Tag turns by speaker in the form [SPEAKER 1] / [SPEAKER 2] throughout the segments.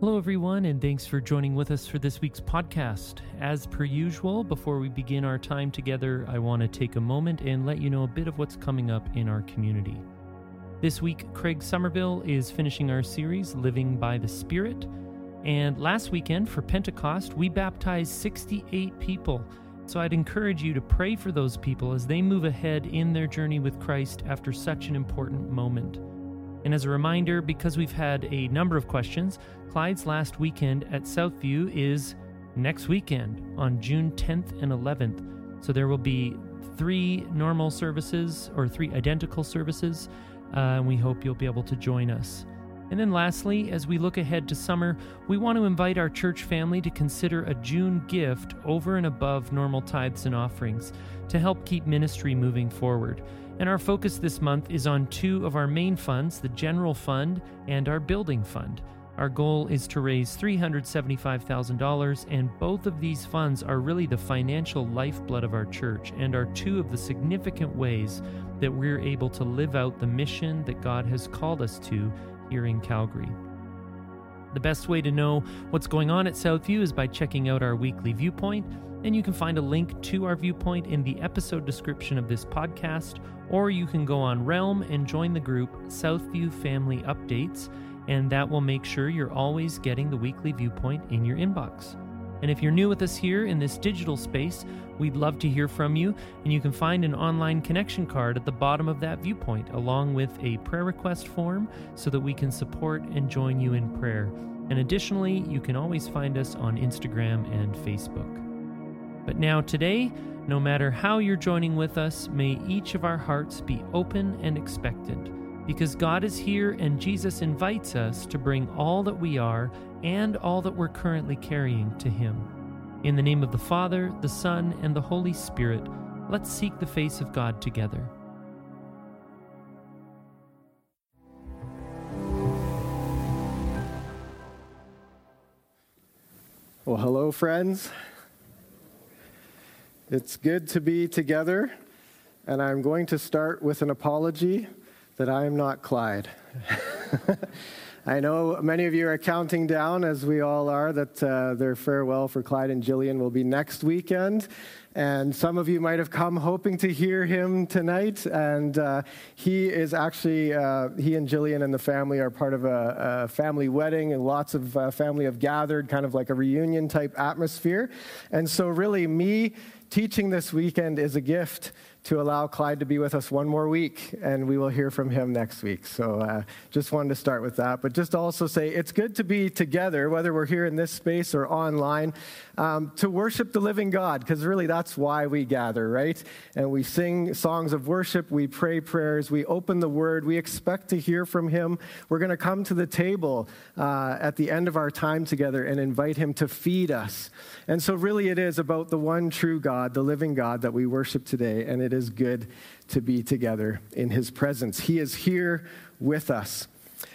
[SPEAKER 1] Hello, everyone, and thanks for joining with us for this week's podcast. As per usual, before we begin our time together, I want to take a moment and let you know a bit of what's coming up in our community. This week, Craig Somerville is finishing our series, Living by the Spirit. And last weekend for Pentecost, we baptized 68 people. So I'd encourage you to pray for those people as they move ahead in their journey with Christ after such an important moment. And as a reminder, because we've had a number of questions, Clyde's last weekend at Southview is next weekend on June 10th and 11th. So there will be three normal services or three identical services, uh, and we hope you'll be able to join us. And then lastly, as we look ahead to summer, we want to invite our church family to consider a June gift over and above normal tithes and offerings to help keep ministry moving forward. And our focus this month is on two of our main funds the General Fund and our Building Fund. Our goal is to raise $375,000, and both of these funds are really the financial lifeblood of our church and are two of the significant ways that we're able to live out the mission that God has called us to here in Calgary. The best way to know what's going on at Southview is by checking out our weekly viewpoint, and you can find a link to our viewpoint in the episode description of this podcast, or you can go on Realm and join the group Southview Family Updates and that will make sure you're always getting the weekly viewpoint in your inbox. And if you're new with us here in this digital space, we'd love to hear from you, and you can find an online connection card at the bottom of that viewpoint, along with a prayer request form so that we can support and join you in prayer. And additionally, you can always find us on Instagram and Facebook. But now, today, no matter how you're joining with us, may each of our hearts be open and expectant because God is here and Jesus invites us to bring all that we are and all that we're currently carrying to Him. In the name of the Father, the Son, and the Holy Spirit, let's seek the face of God together.
[SPEAKER 2] Well, hello, friends. It's good to be together, and I'm going to start with an apology that I am not Clyde. I know many of you are counting down, as we all are, that uh, their farewell for Clyde and Jillian will be next weekend. And some of you might have come hoping to hear him tonight. And uh, he is actually, uh, he and Jillian and the family are part of a, a family wedding, and lots of uh, family have gathered, kind of like a reunion type atmosphere. And so, really, me teaching this weekend is a gift to allow Clyde to be with us one more week, and we will hear from him next week. So uh, just wanted to start with that. But just also say it's good to be together, whether we're here in this space or online, um, to worship the living God, because really that's why we gather, right? And we sing songs of worship, we pray prayers, we open the word, we expect to hear from him. We're going to come to the table uh, at the end of our time together and invite him to feed us. And so, really, it is about the one true God, the living God that we worship today, and it is good to be together in his presence. He is here with us.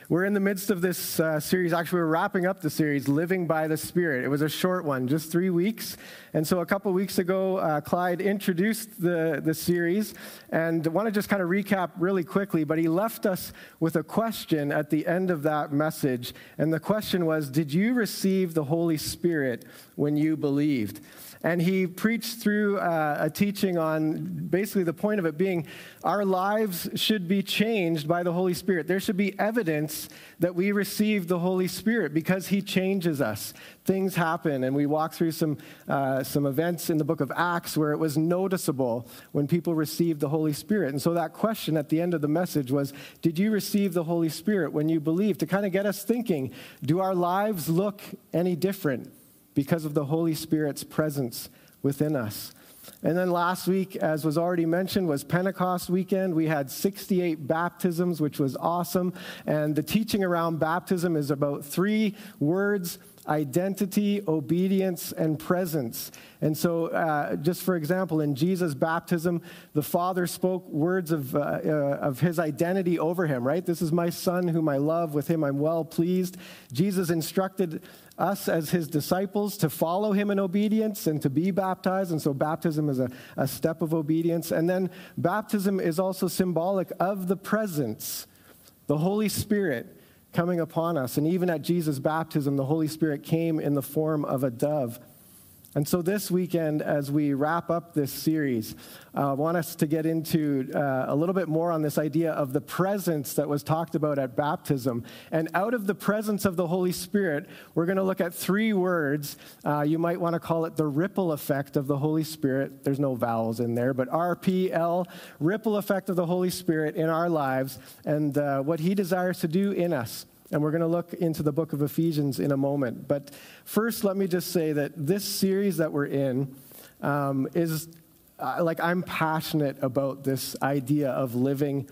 [SPEAKER 2] We're in the midst of this uh, series. Actually, we're wrapping up the series, Living by the Spirit. It was a short one, just three weeks. And so, a couple weeks ago, uh, Clyde introduced the, the series. And want to just kind of recap really quickly, but he left us with a question at the end of that message. And the question was Did you receive the Holy Spirit when you believed? And he preached through uh, a teaching on basically the point of it being our lives should be changed by the Holy Spirit. There should be evidence that we received the Holy Spirit because he changes us. Things happen, and we walk through some, uh, some events in the book of Acts where it was noticeable when people received the Holy Spirit. And so that question at the end of the message was Did you receive the Holy Spirit when you believed? To kind of get us thinking, do our lives look any different? Because of the Holy Spirit's presence within us. And then last week, as was already mentioned, was Pentecost weekend. We had 68 baptisms, which was awesome. And the teaching around baptism is about three words identity, obedience, and presence. And so, uh, just for example, in Jesus' baptism, the Father spoke words of, uh, uh, of his identity over him, right? This is my Son whom I love, with him I'm well pleased. Jesus instructed us as his disciples to follow him in obedience and to be baptized. And so, baptism is a, a step of obedience. And then, baptism is also symbolic of the presence, the Holy Spirit coming upon us. And even at Jesus' baptism, the Holy Spirit came in the form of a dove. And so this weekend, as we wrap up this series, uh, I want us to get into uh, a little bit more on this idea of the presence that was talked about at baptism. And out of the presence of the Holy Spirit, we're going to look at three words. Uh, you might want to call it the ripple effect of the Holy Spirit. There's no vowels in there, but RPL, ripple effect of the Holy Spirit in our lives and uh, what He desires to do in us. And we're going to look into the book of Ephesians in a moment. But first, let me just say that this series that we're in um, is uh, like I'm passionate about this idea of living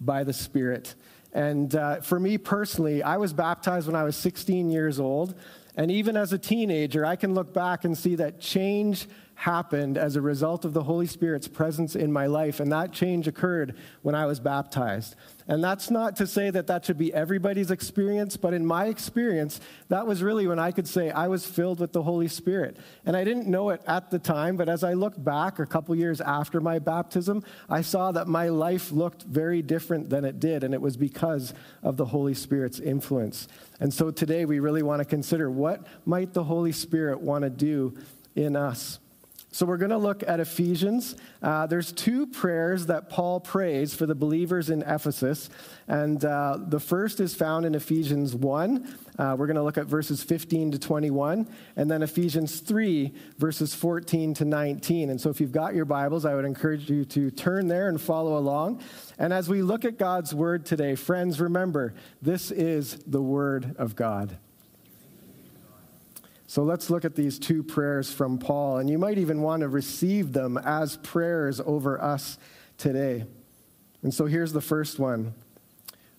[SPEAKER 2] by the Spirit. And uh, for me personally, I was baptized when I was 16 years old. And even as a teenager, I can look back and see that change happened as a result of the Holy Spirit's presence in my life. And that change occurred when I was baptized. And that's not to say that that should be everybody's experience, but in my experience, that was really when I could say I was filled with the Holy Spirit. And I didn't know it at the time, but as I look back a couple years after my baptism, I saw that my life looked very different than it did, and it was because of the Holy Spirit's influence. And so today we really want to consider what might the Holy Spirit want to do in us. So we're going to look at Ephesians. Uh, there's two prayers that Paul prays for the believers in Ephesus. And uh, the first is found in Ephesians 1. Uh, we're going to look at verses 15 to 21. And then Ephesians 3, verses 14 to 19. And so if you've got your Bibles, I would encourage you to turn there and follow along. And as we look at God's word today, friends, remember, this is the word of God. So let's look at these two prayers from Paul, and you might even want to receive them as prayers over us today. And so here's the first one.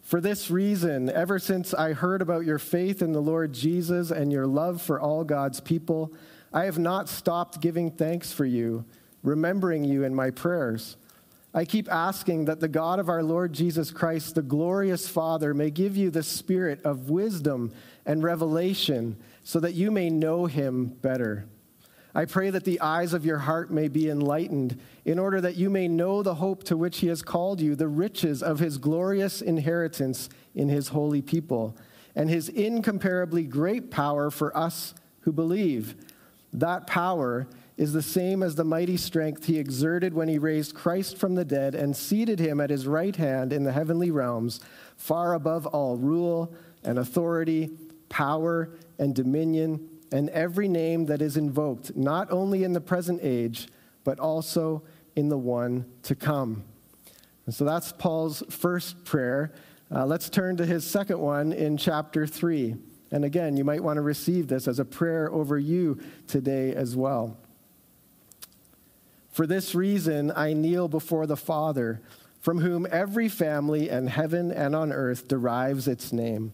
[SPEAKER 2] For this reason, ever since I heard about your faith in the Lord Jesus and your love for all God's people, I have not stopped giving thanks for you, remembering you in my prayers. I keep asking that the God of our Lord Jesus Christ, the glorious Father, may give you the spirit of wisdom and revelation so that you may know him better. I pray that the eyes of your heart may be enlightened, in order that you may know the hope to which he has called you, the riches of his glorious inheritance in his holy people, and his incomparably great power for us who believe. That power is the same as the mighty strength he exerted when he raised Christ from the dead and seated him at his right hand in the heavenly realms, far above all rule and authority, power and dominion and every name that is invoked, not only in the present age, but also in the one to come. And so that's Paul's first prayer. Uh, let's turn to his second one in chapter 3. And again, you might want to receive this as a prayer over you today as well. For this reason, I kneel before the Father, from whom every family in heaven and on earth derives its name.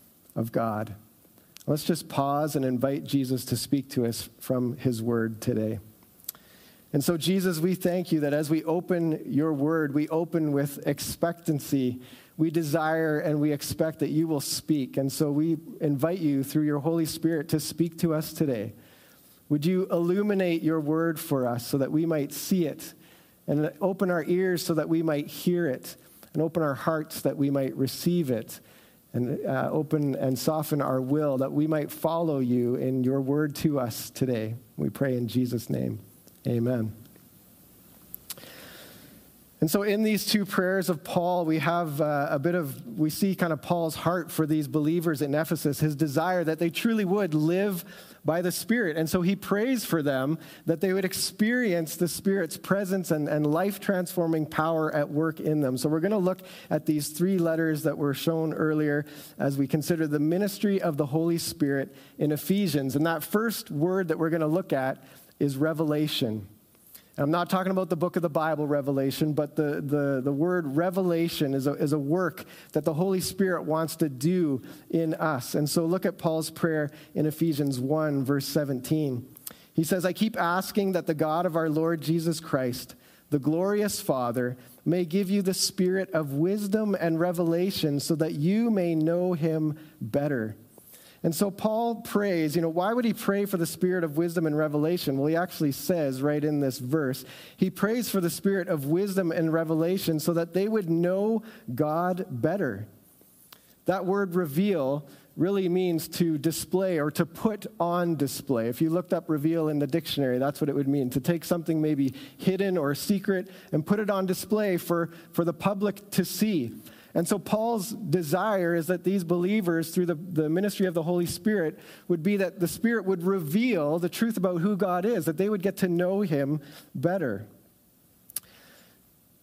[SPEAKER 2] of God. Let's just pause and invite Jesus to speak to us from his word today. And so, Jesus, we thank you that as we open your word, we open with expectancy. We desire and we expect that you will speak. And so, we invite you through your Holy Spirit to speak to us today. Would you illuminate your word for us so that we might see it, and open our ears so that we might hear it, and open our hearts that we might receive it, and uh, open and soften our will that we might follow you in your word to us today. We pray in Jesus' name. Amen. And so, in these two prayers of Paul, we have uh, a bit of, we see kind of Paul's heart for these believers in Ephesus, his desire that they truly would live by the Spirit. And so he prays for them that they would experience the Spirit's presence and, and life transforming power at work in them. So we're going to look at these three letters that were shown earlier as we consider the ministry of the Holy Spirit in Ephesians. And that first word that we're going to look at is revelation. I'm not talking about the book of the Bible, Revelation, but the, the, the word revelation is a, is a work that the Holy Spirit wants to do in us. And so look at Paul's prayer in Ephesians 1, verse 17. He says, I keep asking that the God of our Lord Jesus Christ, the glorious Father, may give you the spirit of wisdom and revelation so that you may know him better. And so Paul prays, you know, why would he pray for the spirit of wisdom and revelation? Well, he actually says right in this verse, he prays for the spirit of wisdom and revelation so that they would know God better. That word reveal really means to display or to put on display. If you looked up reveal in the dictionary, that's what it would mean to take something maybe hidden or secret and put it on display for, for the public to see. And so, Paul's desire is that these believers, through the, the ministry of the Holy Spirit, would be that the Spirit would reveal the truth about who God is, that they would get to know Him better.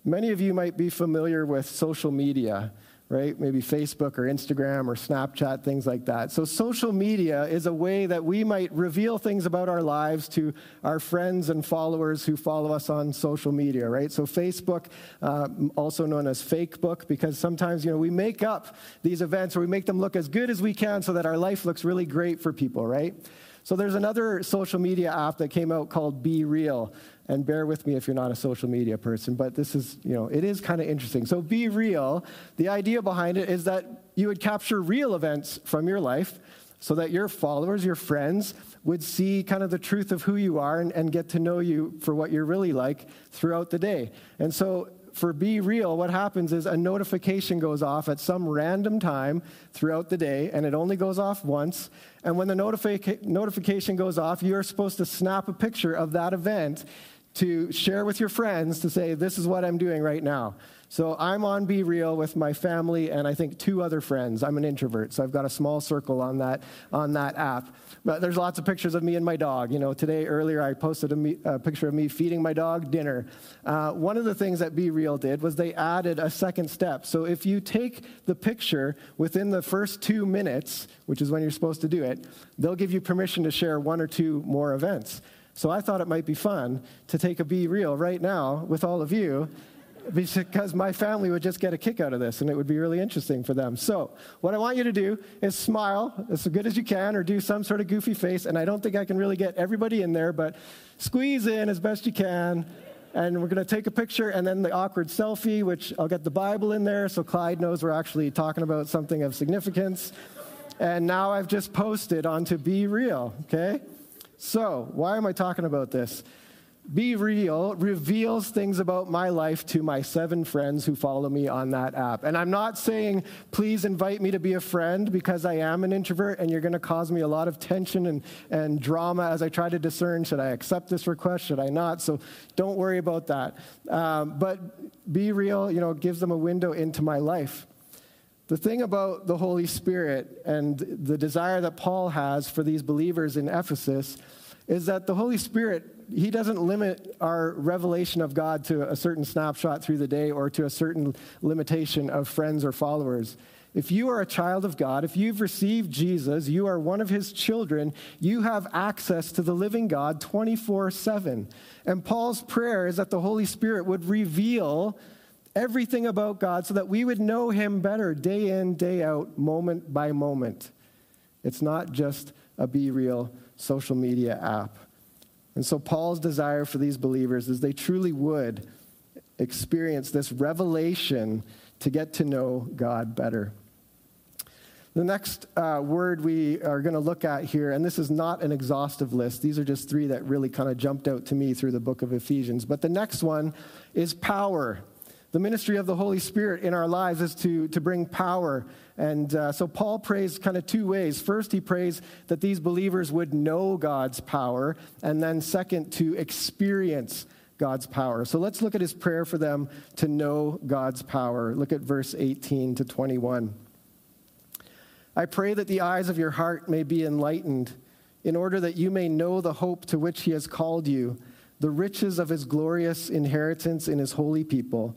[SPEAKER 2] Many of you might be familiar with social media right? Maybe Facebook or Instagram or Snapchat, things like that. So, social media is a way that we might reveal things about our lives to our friends and followers who follow us on social media, right? So, Facebook, uh, also known as Fakebook, because sometimes, you know, we make up these events or we make them look as good as we can so that our life looks really great for people, right? So, there's another social media app that came out called Be Real and bear with me if you're not a social media person, but this is, you know, it is kind of interesting. So be real. The idea behind it is that you would capture real events from your life so that your followers, your friends, would see kind of the truth of who you are and, and get to know you for what you're really like throughout the day. And so for Be Real, what happens is a notification goes off at some random time throughout the day, and it only goes off once. And when the notific- notification goes off, you're supposed to snap a picture of that event to share with your friends to say, This is what I'm doing right now. So I'm on Be Real with my family and I think two other friends. I'm an introvert, so I've got a small circle on that, on that app. But there's lots of pictures of me and my dog. You know, today, earlier, I posted a, me, a picture of me feeding my dog dinner. Uh, one of the things that Be Real did was they added a second step. So if you take the picture within the first two minutes, which is when you're supposed to do it, they'll give you permission to share one or two more events. So I thought it might be fun to take a Be Real right now with all of you because my family would just get a kick out of this and it would be really interesting for them. So, what I want you to do is smile as good as you can or do some sort of goofy face. And I don't think I can really get everybody in there, but squeeze in as best you can. And we're going to take a picture and then the awkward selfie, which I'll get the Bible in there so Clyde knows we're actually talking about something of significance. And now I've just posted onto Be Real, okay? So, why am I talking about this? Be Real reveals things about my life to my seven friends who follow me on that app. And I'm not saying, please invite me to be a friend because I am an introvert and you're going to cause me a lot of tension and, and drama as I try to discern should I accept this request, should I not? So don't worry about that. Um, but Be Real, you know, gives them a window into my life. The thing about the Holy Spirit and the desire that Paul has for these believers in Ephesus is that the Holy Spirit, he doesn't limit our revelation of God to a certain snapshot through the day or to a certain limitation of friends or followers. If you are a child of God, if you've received Jesus, you are one of his children, you have access to the living God 24 7. And Paul's prayer is that the Holy Spirit would reveal everything about God so that we would know Him better day in, day out, moment by moment. It's not just a Be Real social media app. And so, Paul's desire for these believers is they truly would experience this revelation to get to know God better. The next uh, word we are going to look at here, and this is not an exhaustive list, these are just three that really kind of jumped out to me through the book of Ephesians. But the next one is power. The ministry of the Holy Spirit in our lives is to, to bring power. And uh, so Paul prays kind of two ways. First, he prays that these believers would know God's power, and then second, to experience God's power. So let's look at his prayer for them to know God's power. Look at verse 18 to 21. I pray that the eyes of your heart may be enlightened, in order that you may know the hope to which he has called you, the riches of his glorious inheritance in his holy people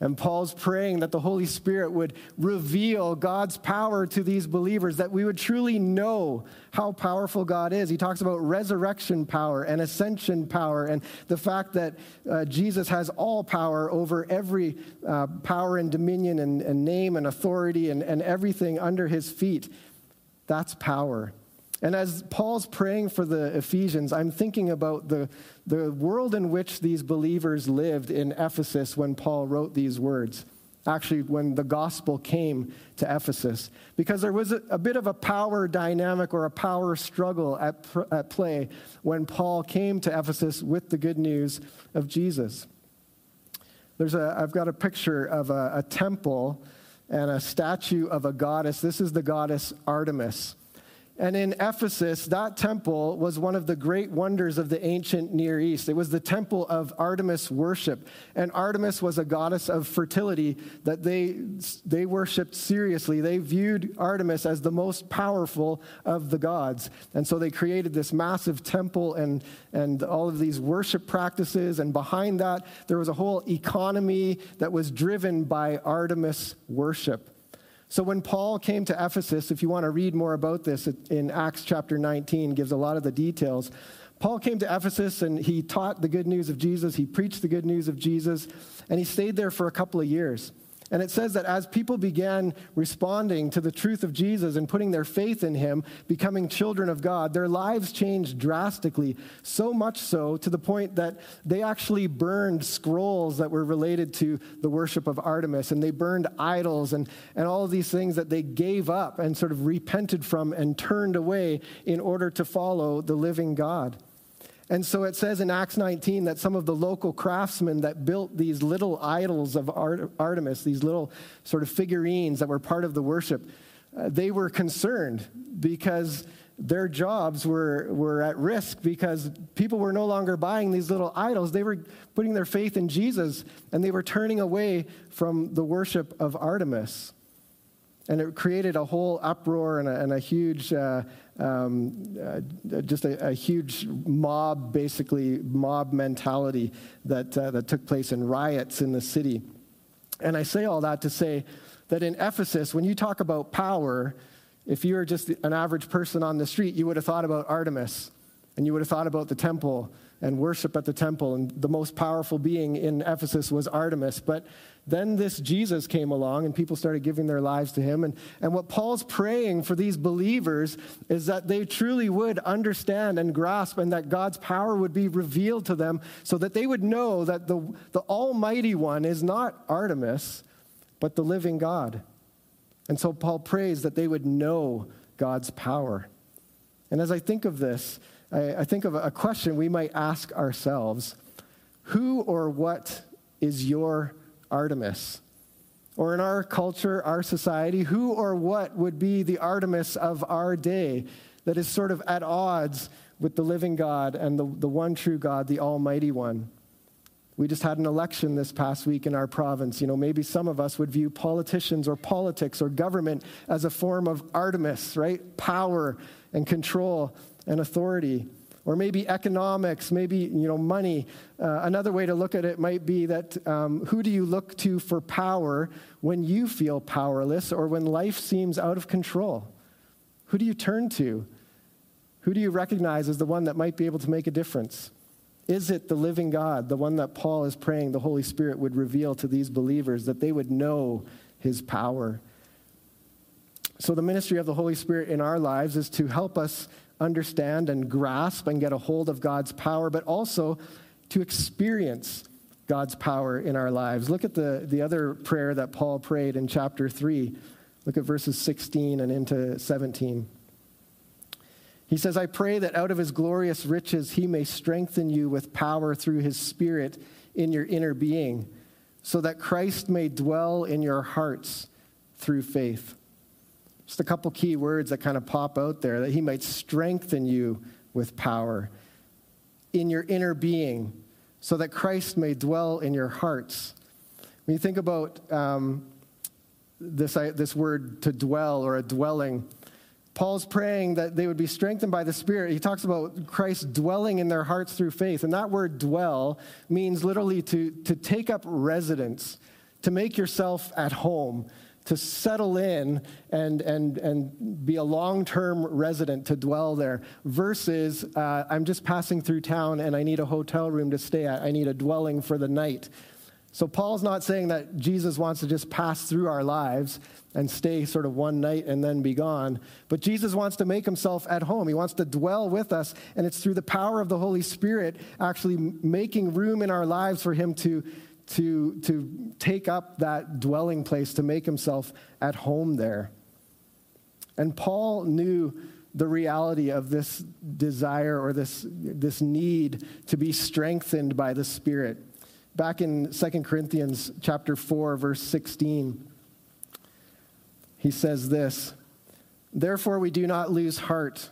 [SPEAKER 2] and Paul's praying that the Holy Spirit would reveal God's power to these believers, that we would truly know how powerful God is. He talks about resurrection power and ascension power, and the fact that uh, Jesus has all power over every uh, power and dominion and, and name and authority and, and everything under his feet. That's power. And as Paul's praying for the Ephesians, I'm thinking about the, the world in which these believers lived in Ephesus when Paul wrote these words. Actually, when the gospel came to Ephesus, because there was a, a bit of a power dynamic or a power struggle at, at play when Paul came to Ephesus with the good news of Jesus. There's a, I've got a picture of a, a temple and a statue of a goddess. This is the goddess Artemis. And in Ephesus, that temple was one of the great wonders of the ancient Near East. It was the temple of Artemis worship. And Artemis was a goddess of fertility that they, they worshiped seriously. They viewed Artemis as the most powerful of the gods. And so they created this massive temple and, and all of these worship practices. And behind that, there was a whole economy that was driven by Artemis worship. So when Paul came to Ephesus, if you want to read more about this in Acts chapter 19, gives a lot of the details. Paul came to Ephesus and he taught the good news of Jesus, he preached the good news of Jesus, and he stayed there for a couple of years. And it says that as people began responding to the truth of Jesus and putting their faith in him, becoming children of God, their lives changed drastically. So much so to the point that they actually burned scrolls that were related to the worship of Artemis. And they burned idols and, and all of these things that they gave up and sort of repented from and turned away in order to follow the living God. And so it says in Acts 19 that some of the local craftsmen that built these little idols of Artemis, these little sort of figurines that were part of the worship, uh, they were concerned because their jobs were, were at risk because people were no longer buying these little idols. They were putting their faith in Jesus and they were turning away from the worship of Artemis. And it created a whole uproar and a, and a huge uh, um, uh, just a, a, huge mob, basically, mob mentality that, uh, that took place in riots in the city. And I say all that to say that in Ephesus, when you talk about power, if you were just an average person on the street, you would have thought about Artemis and you would have thought about the temple and worship at the temple. And the most powerful being in Ephesus was Artemis. But then this Jesus came along and people started giving their lives to him. And, and what Paul's praying for these believers is that they truly would understand and grasp and that God's power would be revealed to them so that they would know that the, the Almighty One is not Artemis, but the living God. And so Paul prays that they would know God's power. And as I think of this, I, I think of a question we might ask ourselves Who or what is your Artemis? Or in our culture, our society, who or what would be the Artemis of our day that is sort of at odds with the living God and the, the one true God, the Almighty One? We just had an election this past week in our province. You know, maybe some of us would view politicians or politics or government as a form of Artemis, right? Power and control and authority or maybe economics, maybe you know money. Uh, another way to look at it might be that um, who do you look to for power when you feel powerless or when life seems out of control? Who do you turn to? Who do you recognize as the one that might be able to make a difference? Is it the living God, the one that Paul is praying the Holy Spirit would reveal to these believers, that they would know his power? So, the ministry of the Holy Spirit in our lives is to help us understand and grasp and get a hold of God's power, but also to experience God's power in our lives. Look at the, the other prayer that Paul prayed in chapter 3. Look at verses 16 and into 17. He says, I pray that out of his glorious riches he may strengthen you with power through his Spirit in your inner being, so that Christ may dwell in your hearts through faith just a couple key words that kind of pop out there that he might strengthen you with power in your inner being so that Christ may dwell in your hearts. When you think about um, this, this word to dwell or a dwelling, Paul's praying that they would be strengthened by the Spirit. He talks about Christ dwelling in their hearts through faith. And that word dwell means literally to, to take up residence, to make yourself at home, to settle in and, and, and be a long term resident, to dwell there, versus uh, I'm just passing through town and I need a hotel room to stay at. I need a dwelling for the night. So, Paul's not saying that Jesus wants to just pass through our lives and stay sort of one night and then be gone. But Jesus wants to make himself at home. He wants to dwell with us, and it's through the power of the Holy Spirit actually making room in our lives for him to, to, to take up that dwelling place, to make himself at home there. And Paul knew the reality of this desire or this, this need to be strengthened by the Spirit. Back in 2 Corinthians chapter 4, verse 16, he says this Therefore, we do not lose heart.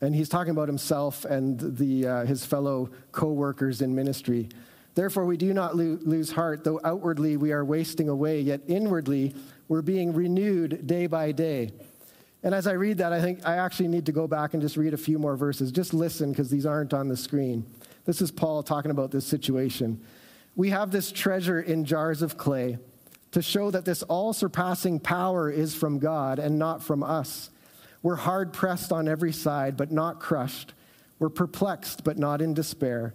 [SPEAKER 2] And he's talking about himself and the, uh, his fellow co workers in ministry. Therefore, we do not lo- lose heart, though outwardly we are wasting away, yet inwardly we're being renewed day by day. And as I read that, I think I actually need to go back and just read a few more verses. Just listen, because these aren't on the screen. This is Paul talking about this situation. We have this treasure in jars of clay to show that this all surpassing power is from God and not from us. We're hard pressed on every side, but not crushed. We're perplexed, but not in despair.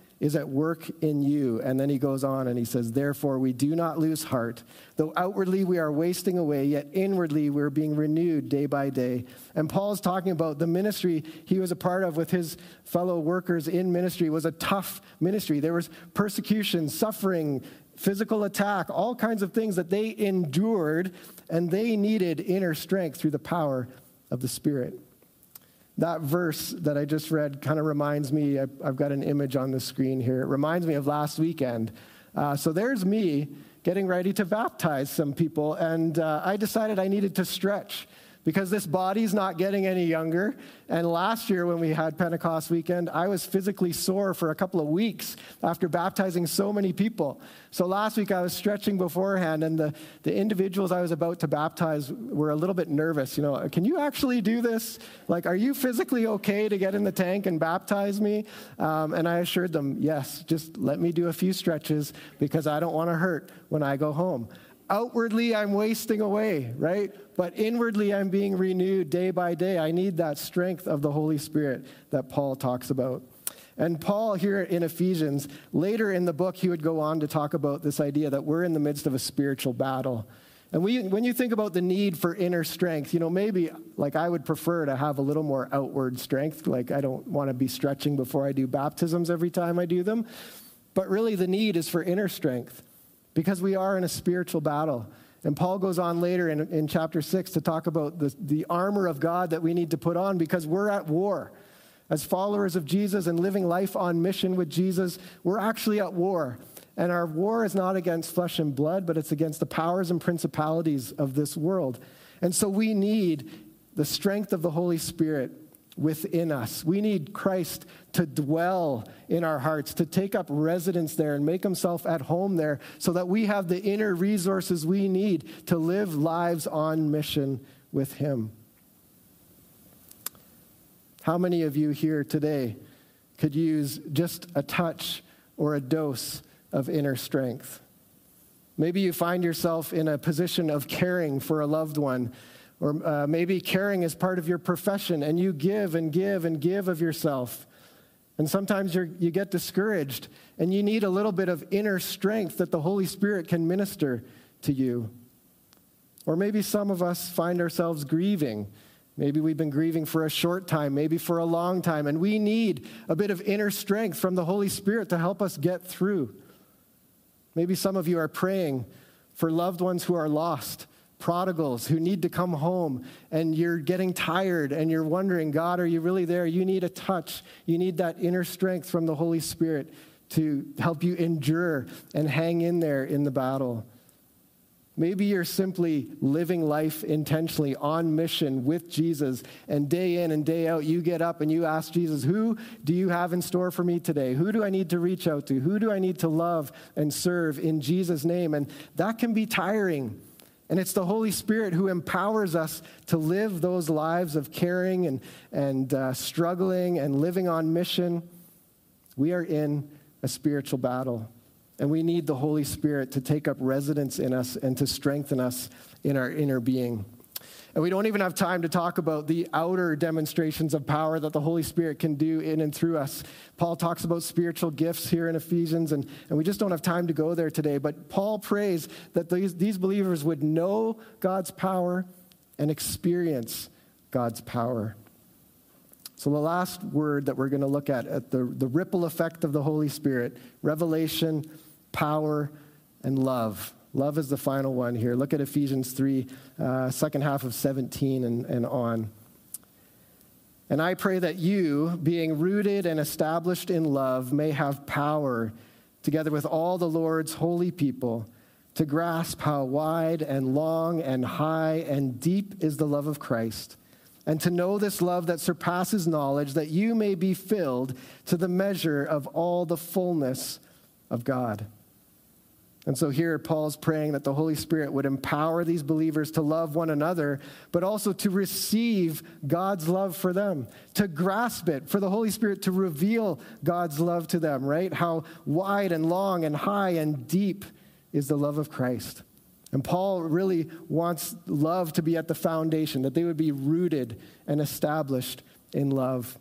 [SPEAKER 2] is at work in you. And then he goes on and he says, Therefore, we do not lose heart. Though outwardly we are wasting away, yet inwardly we're being renewed day by day. And Paul's talking about the ministry he was a part of with his fellow workers in ministry was a tough ministry. There was persecution, suffering, physical attack, all kinds of things that they endured, and they needed inner strength through the power of the Spirit that verse that I just read kind of reminds me, I've got an image on the screen here. It reminds me of last weekend. Uh, so there's me getting ready to baptize some people, and uh, I decided I needed to stretch because this body's not getting any younger. And last year, when we had Pentecost weekend, I was physically sore for a couple of weeks after baptizing so many people. So last week, I was stretching beforehand, and the, the individuals I was about to baptize were a little bit nervous. You know, can you actually do this? Like, are you physically okay to get in the tank and baptize me? Um, and I assured them, yes, just let me do a few stretches because I don't want to hurt when I go home. Outwardly, I'm wasting away, right? But inwardly, I'm being renewed day by day. I need that strength of the Holy Spirit that Paul talks about. And Paul, here in Ephesians, later in the book, he would go on to talk about this idea that we're in the midst of a spiritual battle. And we, when you think about the need for inner strength, you know, maybe like I would prefer to have a little more outward strength. Like I don't want to be stretching before I do baptisms every time I do them. But really, the need is for inner strength because we are in a spiritual battle. And Paul goes on later in, in chapter 6 to talk about the, the armor of God that we need to put on because we're at war. As followers of Jesus and living life on mission with Jesus, we're actually at war. And our war is not against flesh and blood, but it's against the powers and principalities of this world. And so we need the strength of the Holy Spirit within us. We need Christ to dwell in our hearts, to take up residence there and make himself at home there so that we have the inner resources we need to live lives on mission with him. How many of you here today could use just a touch or a dose of inner strength? Maybe you find yourself in a position of caring for a loved one or uh, maybe caring is part of your profession and you give and give and give of yourself. And sometimes you get discouraged and you need a little bit of inner strength that the Holy Spirit can minister to you. Or maybe some of us find ourselves grieving. Maybe we've been grieving for a short time, maybe for a long time, and we need a bit of inner strength from the Holy Spirit to help us get through. Maybe some of you are praying for loved ones who are lost, prodigals who need to come home, and you're getting tired and you're wondering, God, are you really there? You need a touch. You need that inner strength from the Holy Spirit to help you endure and hang in there in the battle. Maybe you're simply living life intentionally on mission with Jesus, and day in and day out, you get up and you ask Jesus, Who do you have in store for me today? Who do I need to reach out to? Who do I need to love and serve in Jesus' name? And that can be tiring. And it's the Holy Spirit who empowers us to live those lives of caring and, and uh, struggling and living on mission. We are in a spiritual battle. And we need the Holy Spirit to take up residence in us and to strengthen us in our inner being. And we don't even have time to talk about the outer demonstrations of power that the Holy Spirit can do in and through us. Paul talks about spiritual gifts here in Ephesians, and, and we just don't have time to go there today. But Paul prays that these, these believers would know God's power and experience God's power. So, the last word that we're going to look at, at the, the ripple effect of the Holy Spirit revelation, power, and love. Love is the final one here. Look at Ephesians 3, uh, second half of 17 and, and on. And I pray that you, being rooted and established in love, may have power, together with all the Lord's holy people, to grasp how wide and long and high and deep is the love of Christ and to know this love that surpasses knowledge, that you may be filled to the measure of all the fullness of God. And so here, Paul's praying that the Holy Spirit would empower these believers to love one another, but also to receive God's love for them, to grasp it, for the Holy Spirit to reveal God's love to them, right? How wide and long and high and deep is the love of Christ. And Paul really wants love to be at the foundation, that they would be rooted and established in love.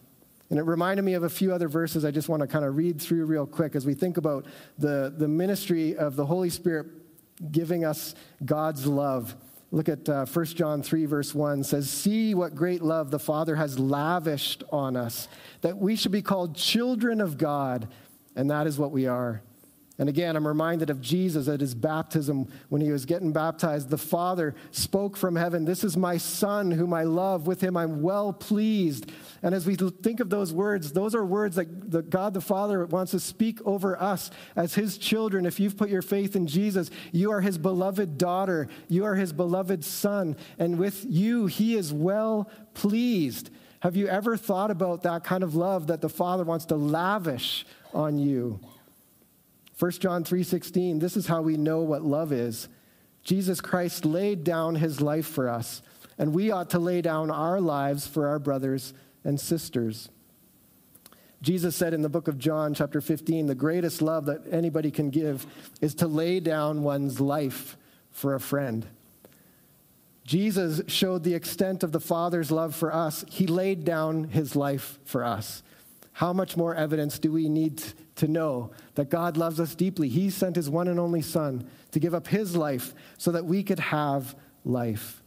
[SPEAKER 2] And it reminded me of a few other verses I just want to kind of read through real quick as we think about the, the ministry of the Holy Spirit giving us God's love. Look at uh, 1 John 3, verse 1 says, See what great love the Father has lavished on us, that we should be called children of God, and that is what we are. And again, I'm reminded of Jesus at his baptism when he was getting baptized. The Father spoke from heaven, This is my Son whom I love. With him I'm well pleased. And as we think of those words, those are words that God the Father wants to speak over us as his children. If you've put your faith in Jesus, you are his beloved daughter, you are his beloved son. And with you, he is well pleased. Have you ever thought about that kind of love that the Father wants to lavish on you? 1 John 3:16 This is how we know what love is. Jesus Christ laid down his life for us, and we ought to lay down our lives for our brothers and sisters. Jesus said in the book of John, chapter 15, the greatest love that anybody can give is to lay down one's life for a friend. Jesus showed the extent of the Father's love for us. He laid down his life for us. How much more evidence do we need to know that God loves us deeply? He sent his one and only Son to give up his life so that we could have life.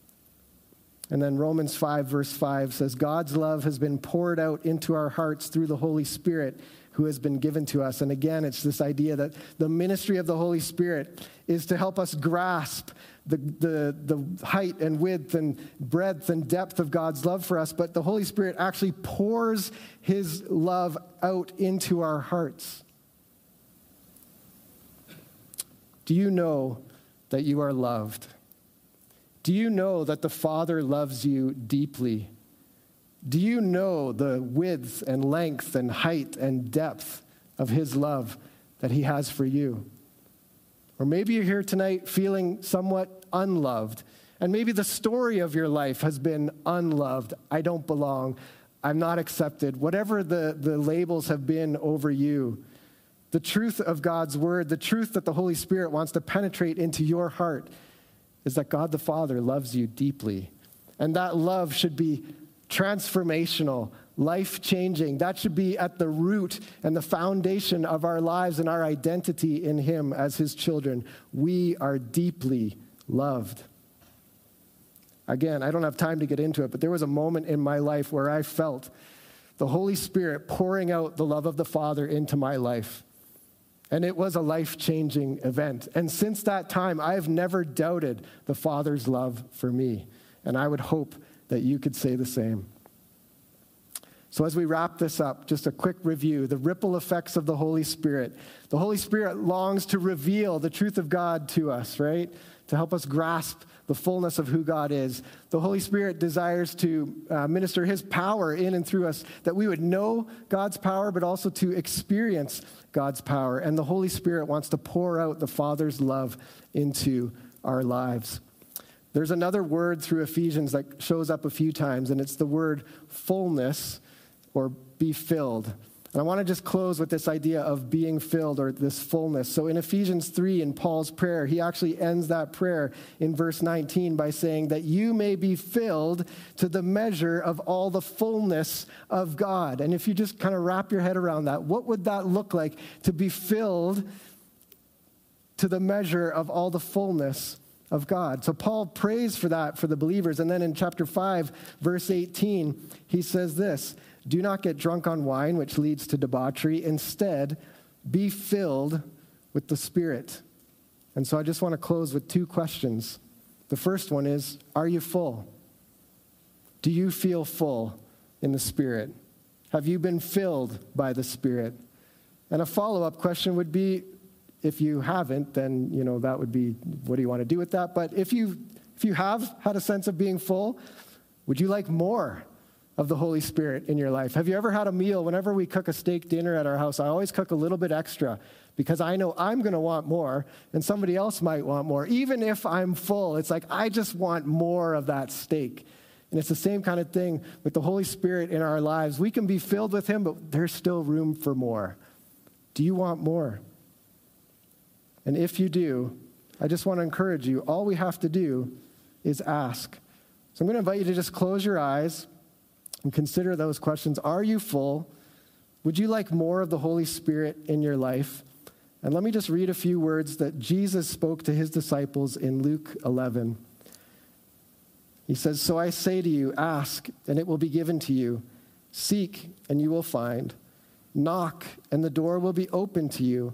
[SPEAKER 2] And then Romans 5, verse 5 says, God's love has been poured out into our hearts through the Holy Spirit who has been given to us. And again, it's this idea that the ministry of the Holy Spirit is to help us grasp the, the, the height and width and breadth and depth of God's love for us, but the Holy Spirit actually pours his love out into our hearts. Do you know that you are loved? Do you know that the Father loves you deeply? Do you know the width and length and height and depth of his love that he has for you? Or maybe you're here tonight feeling somewhat unloved. And maybe the story of your life has been unloved. I don't belong. I'm not accepted. Whatever the, the labels have been over you, the truth of God's word, the truth that the Holy Spirit wants to penetrate into your heart is that God the Father loves you deeply. And that love should be transformational, life changing. That should be at the root and the foundation of our lives and our identity in Him as His children. We are deeply loved. Again, I don't have time to get into it, but there was a moment in my life where I felt the Holy Spirit pouring out the love of the Father into my life. And it was a life changing event. And since that time, I have never doubted the Father's love for me. And I would hope that you could say the same. So, as we wrap this up, just a quick review the ripple effects of the Holy Spirit. The Holy Spirit longs to reveal the truth of God to us, right? To help us grasp the fullness of who God is. The Holy Spirit desires to uh, minister His power in and through us, that we would know God's power, but also to experience God's power. And the Holy Spirit wants to pour out the Father's love into our lives. There's another word through Ephesians that shows up a few times, and it's the word fullness or be filled. And I want to just close with this idea of being filled or this fullness. So in Ephesians 3, in Paul's prayer, he actually ends that prayer in verse 19 by saying that you may be filled to the measure of all the fullness of God. And if you just kind of wrap your head around that, what would that look like to be filled to the measure of all the fullness of God. So Paul prays for that for the believers. And then in chapter 5, verse 18, he says this do not get drunk on wine, which leads to debauchery. Instead, be filled with the Spirit. And so I just want to close with two questions. The first one is Are you full? Do you feel full in the Spirit? Have you been filled by the Spirit? And a follow up question would be if you haven't, then you know that would be what do you want to do with that? But if you if you have had a sense of being full, would you like more? of the Holy Spirit in your life? Have you ever had a meal? Whenever we cook a steak dinner at our house, I always cook a little bit extra because I know I'm going to want more and somebody else might want more. Even if I'm full, it's like I just want more of that steak. And it's the same kind of thing with the Holy Spirit in our lives. We can be filled with Him, but there's still room for more. Do you want more? And if you do, I just want to encourage you all we have to do is ask. So I'm going to invite you to just close your eyes and consider those questions. Are you full? Would you like more of the Holy Spirit in your life? And let me just read a few words that Jesus spoke to his disciples in Luke 11. He says, So I say to you, ask, and it will be given to you. Seek, and you will find. Knock, and the door will be open to you.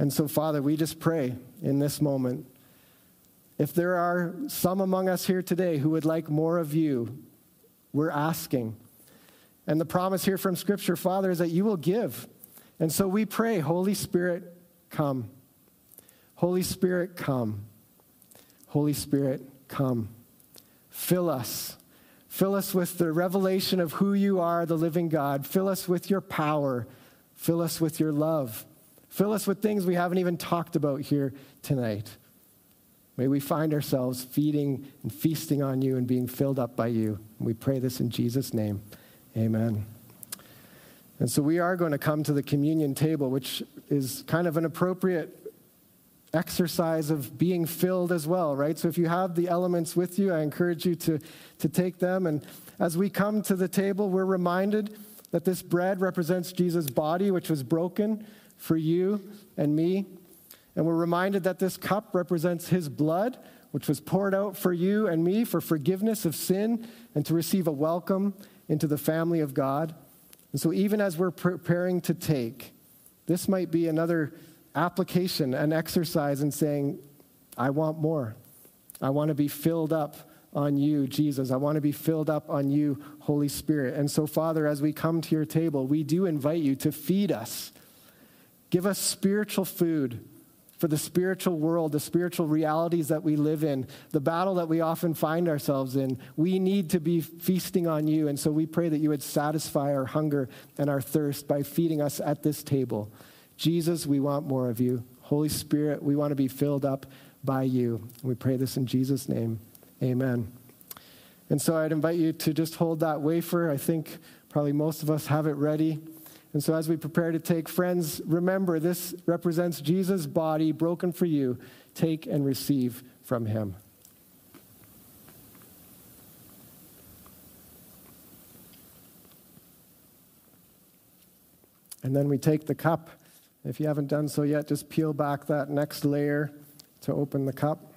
[SPEAKER 2] And so, Father, we just pray in this moment. If there are some among us here today who would like more of you, we're asking. And the promise here from Scripture, Father, is that you will give. And so we pray, Holy Spirit, come. Holy Spirit, come. Holy Spirit, come. Fill us. Fill us with the revelation of who you are, the living God. Fill us with your power. Fill us with your love. Fill us with things we haven't even talked about here tonight. May we find ourselves feeding and feasting on you and being filled up by you. we pray this in Jesus' name. Amen. And so we are going to come to the communion table, which is kind of an appropriate exercise of being filled as well, right? So if you have the elements with you, I encourage you to, to take them. And as we come to the table, we're reminded that this bread represents Jesus' body, which was broken for you and me. And we're reminded that this cup represents his blood, which was poured out for you and me for forgiveness of sin and to receive a welcome into the family of God. And so, even as we're preparing to take, this might be another application, an exercise in saying, I want more. I want to be filled up on you, Jesus. I want to be filled up on you, Holy Spirit. And so, Father, as we come to your table, we do invite you to feed us. Give us spiritual food for the spiritual world, the spiritual realities that we live in, the battle that we often find ourselves in. We need to be feasting on you. And so we pray that you would satisfy our hunger and our thirst by feeding us at this table. Jesus, we want more of you. Holy Spirit, we want to be filled up by you. We pray this in Jesus' name. Amen. And so I'd invite you to just hold that wafer. I think probably most of us have it ready. And so, as we prepare to take, friends, remember this represents Jesus' body broken for you. Take and receive from him. And then we take the cup. If you haven't done so yet, just peel back that next layer to open the cup.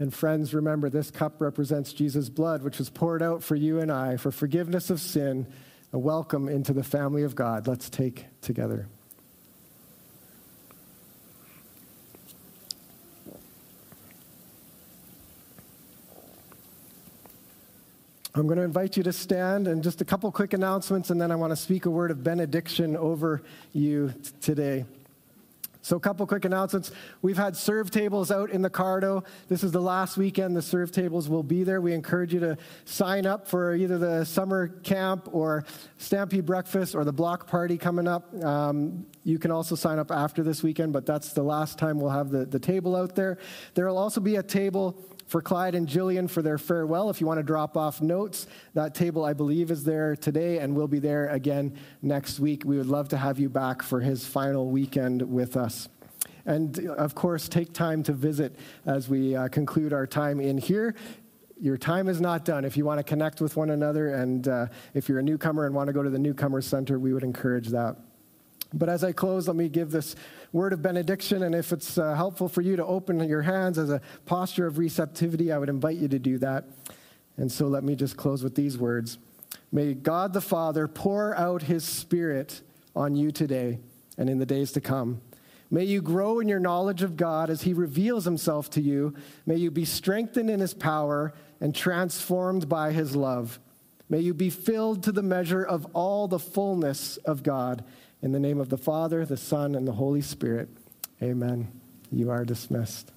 [SPEAKER 2] And friends, remember this cup represents Jesus' blood, which was poured out for you and I for forgiveness of sin, a welcome into the family of God. Let's take together. I'm going to invite you to stand and just a couple quick announcements, and then I want to speak a word of benediction over you t- today. So, a couple quick announcements. We've had serve tables out in the Cardo. This is the last weekend the serve tables will be there. We encourage you to sign up for either the summer camp or Stampede breakfast or the block party coming up. Um, you can also sign up after this weekend, but that's the last time we'll have the, the table out there. There will also be a table for Clyde and Jillian for their farewell. If you want to drop off notes, that table, I believe, is there today and will be there again next week. We would love to have you back for his final weekend with us. And of course, take time to visit as we uh, conclude our time in here your time is not done. If you want to connect with one another, and uh, if you're a newcomer and want to go to the Newcomer Center, we would encourage that. But as I close, let me give this word of benediction. And if it's uh, helpful for you to open your hands as a posture of receptivity, I would invite you to do that. And so let me just close with these words May God the Father pour out his Spirit on you today and in the days to come. May you grow in your knowledge of God as he reveals himself to you. May you be strengthened in his power and transformed by his love. May you be filled to the measure of all the fullness of God. In the name of the Father, the Son, and the Holy Spirit, amen. You are dismissed.